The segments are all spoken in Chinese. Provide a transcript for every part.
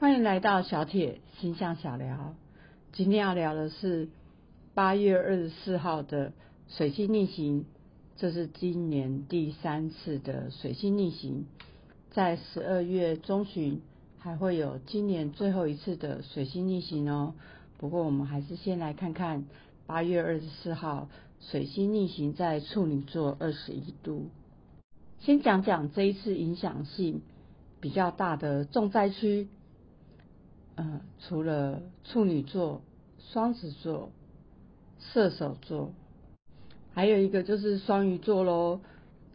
欢迎来到小铁星象小聊。今天要聊的是八月二十四号的水星逆行，这是今年第三次的水星逆行，在十二月中旬还会有今年最后一次的水星逆行哦。不过我们还是先来看看八月二十四号水星逆行在处女座二十一度。先讲讲这一次影响性比较大的重灾区。呃，除了处女座、双子座、射手座，还有一个就是双鱼座喽。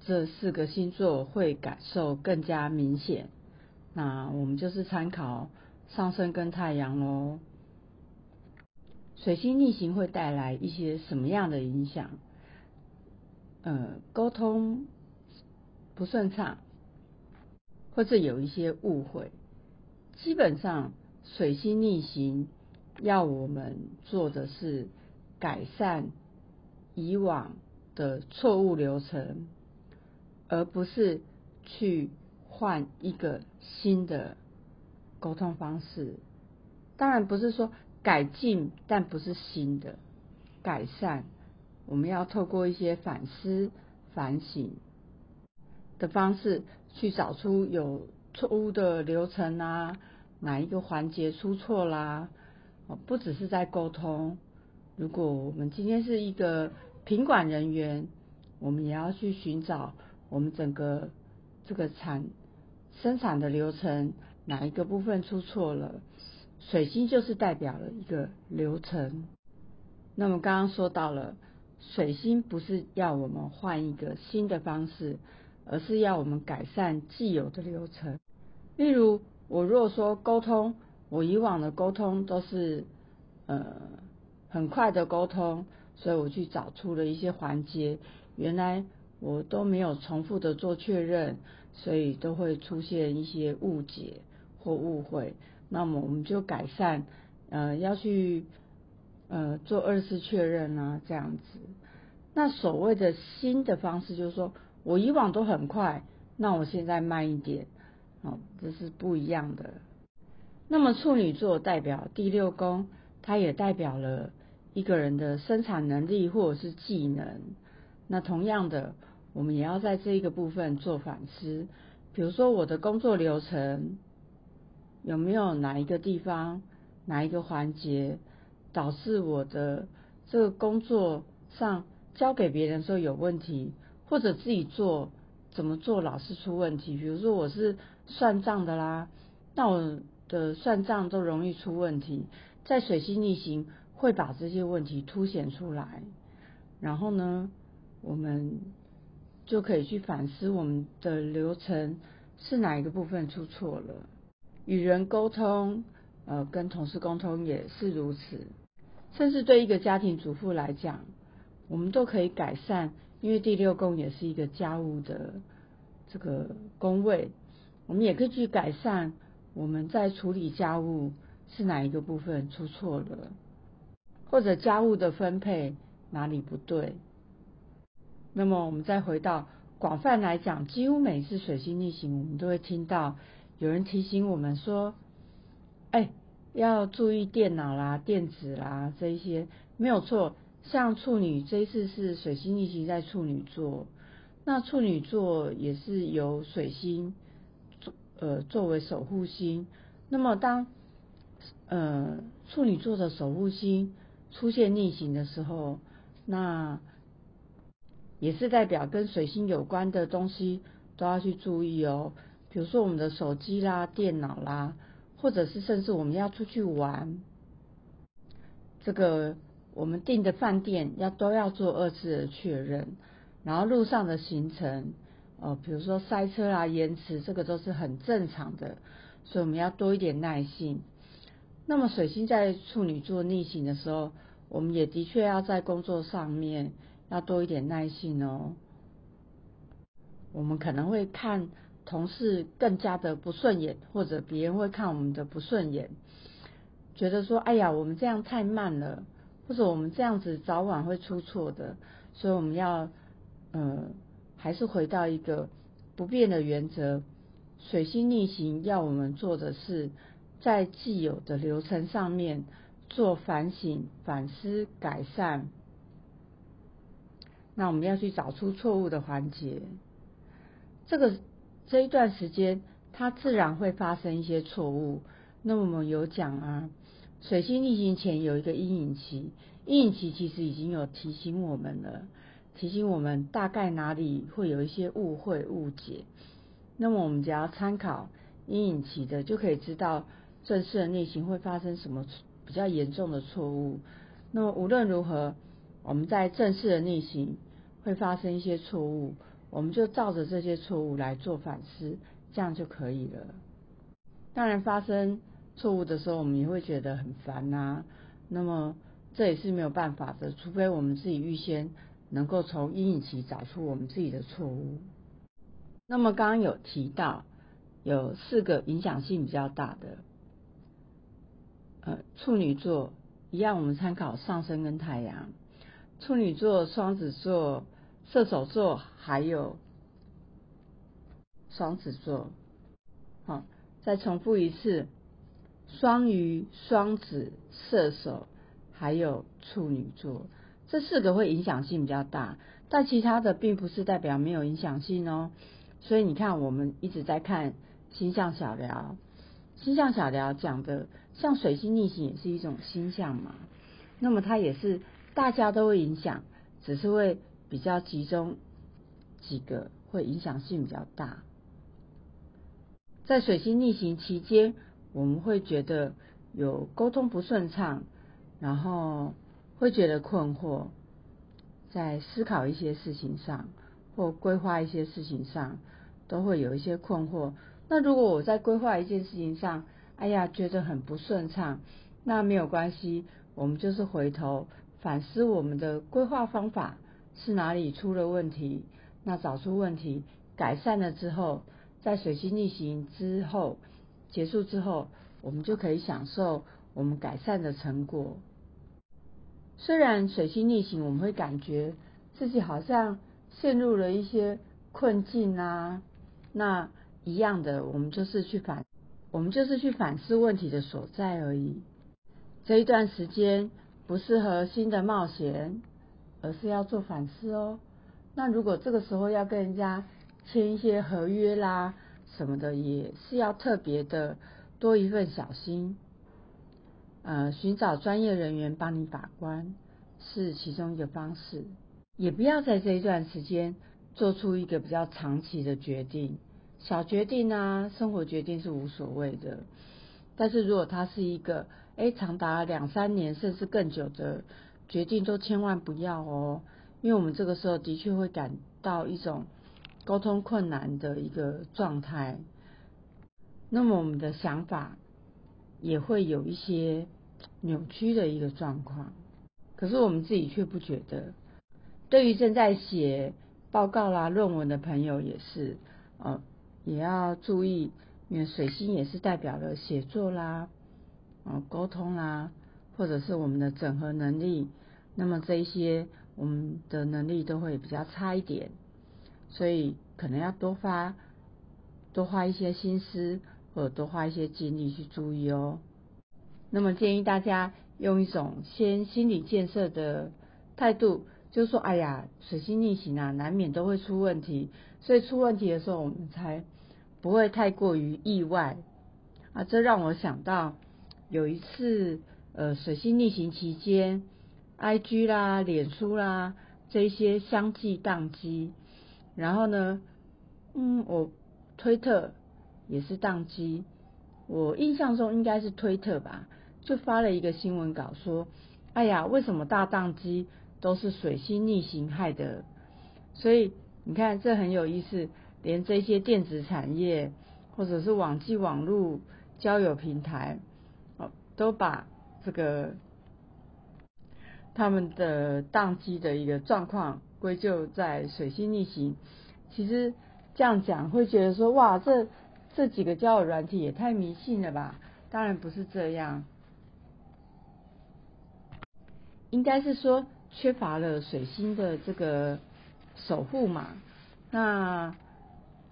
这四个星座会感受更加明显。那我们就是参考上升跟太阳喽。水星逆行会带来一些什么样的影响？呃，沟通不顺畅，或者有一些误会，基本上。水星逆行要我们做的是改善以往的错误流程，而不是去换一个新的沟通方式。当然不是说改进，但不是新的改善。我们要透过一些反思、反省的方式，去找出有错误的流程啊。哪一个环节出错啦？哦，不只是在沟通。如果我们今天是一个品管人员，我们也要去寻找我们整个这个产生产的流程哪一个部分出错了。水星就是代表了一个流程。那么刚刚说到了，水星不是要我们换一个新的方式，而是要我们改善既有的流程，例如。我如果说沟通，我以往的沟通都是呃很快的沟通，所以我去找出了一些环节，原来我都没有重复的做确认，所以都会出现一些误解或误会。那么我们就改善，呃要去呃做二次确认啊这样子。那所谓的新的方式，就是说我以往都很快，那我现在慢一点。哦，这是不一样的。那么处女座代表第六宫，它也代表了一个人的生产能力或者是技能。那同样的，我们也要在这一个部分做反思。比如说我的工作流程有没有哪一个地方、哪一个环节导致我的这个工作上交给别人时候有问题，或者自己做怎么做老是出问题？比如说我是。算账的啦，那我的算账都容易出问题，在水星逆行会把这些问题凸显出来，然后呢，我们就可以去反思我们的流程是哪一个部分出错了。与人沟通，呃，跟同事沟通也是如此，甚至对一个家庭主妇来讲，我们都可以改善，因为第六宫也是一个家务的这个宫位。我们也可以去改善我们在处理家务是哪一个部分出错了，或者家务的分配哪里不对。那么我们再回到广泛来讲，几乎每次水星逆行，我们都会听到有人提醒我们说：“哎，要注意电脑啦、电子啦这一些。”没有错，像处女这一次是水星逆行在处女座，那处女座也是由水星。呃，作为守护星，那么当呃处女座的守护星出现逆行的时候，那也是代表跟水星有关的东西都要去注意哦。比如说我们的手机啦、电脑啦，或者是甚至我们要出去玩，这个我们订的饭店要都要做二次的确认，然后路上的行程。哦，比如说塞车啦、延迟，这个都是很正常的，所以我们要多一点耐性。那么水星在处女座逆行的时候，我们也的确要在工作上面要多一点耐性哦。我们可能会看同事更加的不顺眼，或者别人会看我们的不顺眼，觉得说：“哎呀，我们这样太慢了，或者我们这样子早晚会出错的。”所以我们要，嗯。还是回到一个不变的原则，水星逆行要我们做的是在既有的流程上面做反省、反思、改善。那我们要去找出错误的环节，这个这一段时间，它自然会发生一些错误。那我们有讲啊，水星逆行前有一个阴影期，阴影期其实已经有提醒我们了，提醒我们大概哪里会有一些误会误解。那么我们只要参考阴影期的，就可以知道正式的逆行会发生什么比较严重的错误。那么无论如何，我们在正式的逆行会发生一些错误，我们就照着这些错误来做反思，这样就可以了。当然发生。错误的时候，我们也会觉得很烦呐。那么这也是没有办法的，除非我们自己预先能够从阴影期找出我们自己的错误。那么刚刚有提到有四个影响性比较大的，呃，处女座一样，我们参考上升跟太阳。处女座、双子座、射手座还有双子座。好，再重复一次。双鱼、双子、射手，还有处女座，这四个会影响性比较大，但其他的并不是代表没有影响性哦。所以你看，我们一直在看星象小聊，星象小聊讲的像水星逆行也是一种星象嘛，那么它也是大家都会影响，只是会比较集中几个会影响性比较大，在水星逆行期间。我们会觉得有沟通不顺畅，然后会觉得困惑，在思考一些事情上或规划一些事情上，都会有一些困惑。那如果我在规划一件事情上，哎呀，觉得很不顺畅，那没有关系，我们就是回头反思我们的规划方法是哪里出了问题，那找出问题，改善了之后，在水星逆行之后。结束之后，我们就可以享受我们改善的成果。虽然水星逆行，我们会感觉自己好像陷入了一些困境啊，那一样的，我们就是去反，我们就是去反思问题的所在而已。这一段时间不适合新的冒险，而是要做反思哦。那如果这个时候要跟人家签一些合约啦。什么的也是要特别的多一份小心，呃，寻找专业人员帮你把关是其中一个方式，也不要在这一段时间做出一个比较长期的决定，小决定啊，生活决定是无所谓的，但是如果它是一个哎长达两三年甚至更久的决定，都千万不要哦，因为我们这个时候的确会感到一种。沟通困难的一个状态，那么我们的想法也会有一些扭曲的一个状况。可是我们自己却不觉得。对于正在写报告啦、论文的朋友也是，呃，也要注意，因为水星也是代表了写作啦、呃，沟通啦，或者是我们的整合能力。那么这一些我们的能力都会比较差一点。所以可能要多花多花一些心思，或者多花一些精力去注意哦。那么建议大家用一种先心理建设的态度，就是说，哎呀，水星逆行啊，难免都会出问题，所以出问题的时候，我们才不会太过于意外啊。这让我想到有一次，呃，水星逆行期间，IG 啦、脸书啦这些相继宕机。然后呢，嗯，我推特也是宕机，我印象中应该是推特吧，就发了一个新闻稿说，哎呀，为什么大宕机都是水星逆行害的？所以你看这很有意思，连这些电子产业或者是网际网络交友平台，哦，都把这个他们的宕机的一个状况。归咎在水星逆行，其实这样讲会觉得说哇，这这几个交友软体也太迷信了吧？当然不是这样，应该是说缺乏了水星的这个守护嘛，那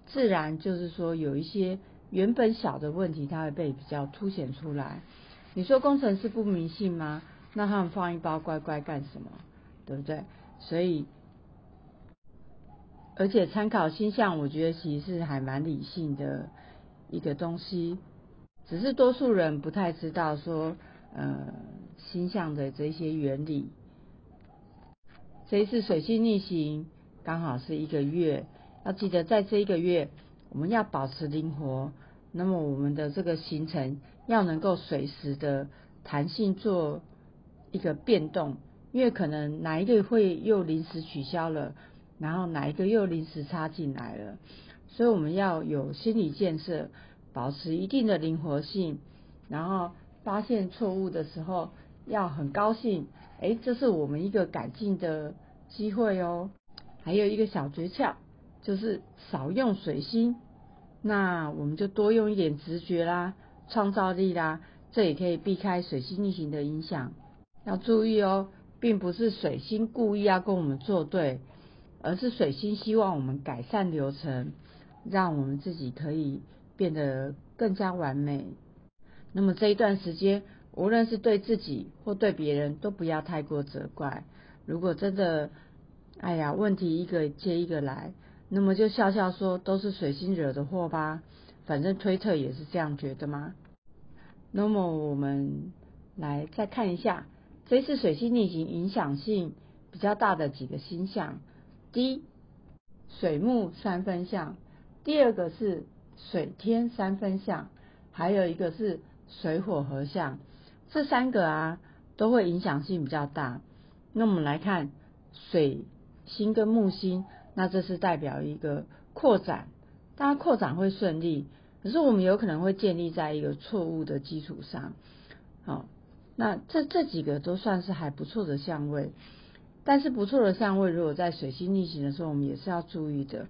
自然就是说有一些原本小的问题，它会被比较凸显出来。你说工程师不迷信吗？那他们放一包乖乖干什么？对不对？所以，而且参考星象，我觉得其实是还蛮理性的一个东西，只是多数人不太知道说，呃，星象的这些原理。这一次水星逆行刚好是一个月，要记得在这一个月，我们要保持灵活。那么我们的这个行程要能够随时的弹性做一个变动，因为可能哪一个会又临时取消了，然后哪一个又临时插进来了，所以我们要有心理建设，保持一定的灵活性，然后发现错误的时候要很高兴，哎，这是我们一个改进的机会哦。还有一个小诀窍，就是少用水星。那我们就多用一点直觉啦、创造力啦，这也可以避开水星逆行的影响。要注意哦，并不是水星故意要跟我们作对，而是水星希望我们改善流程，让我们自己可以变得更加完美。那么这一段时间，无论是对自己或对别人，都不要太过责怪。如果真的，哎呀，问题一个接一个来。那么就笑笑说都是水星惹的祸吧，反正推特也是这样觉得吗？那么我们来再看一下这次水星逆行影响性比较大的几个星象：第一，水木三分相；第二个是水天三分相；还有一个是水火合相。这三个啊都会影响性比较大。那我们来看水星跟木星。那这是代表一个扩展，当然扩展会顺利，可是我们有可能会建立在一个错误的基础上。好，那这这几个都算是还不错的相位，但是不错的相位，如果在水星逆行的时候，我们也是要注意的。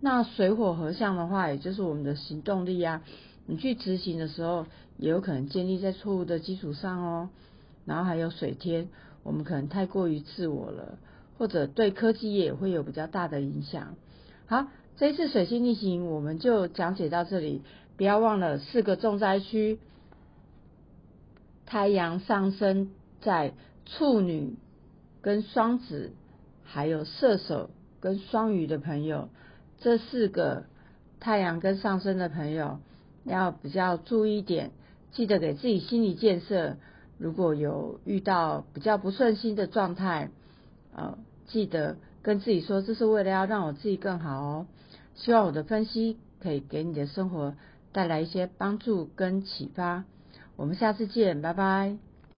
那水火合相的话，也就是我们的行动力啊，你去执行的时候，也有可能建立在错误的基础上哦。然后还有水天，我们可能太过于自我了。或者对科技业会有比较大的影响。好，这一次水星逆行我们就讲解到这里，不要忘了四个重灾区：太阳上升在处女跟双子，还有射手跟双鱼的朋友，这四个太阳跟上升的朋友要比较注意一点，记得给自己心理建设。如果有遇到比较不顺心的状态，呃，记得跟自己说，这是为了要让我自己更好哦。希望我的分析可以给你的生活带来一些帮助跟启发。我们下次见，拜拜。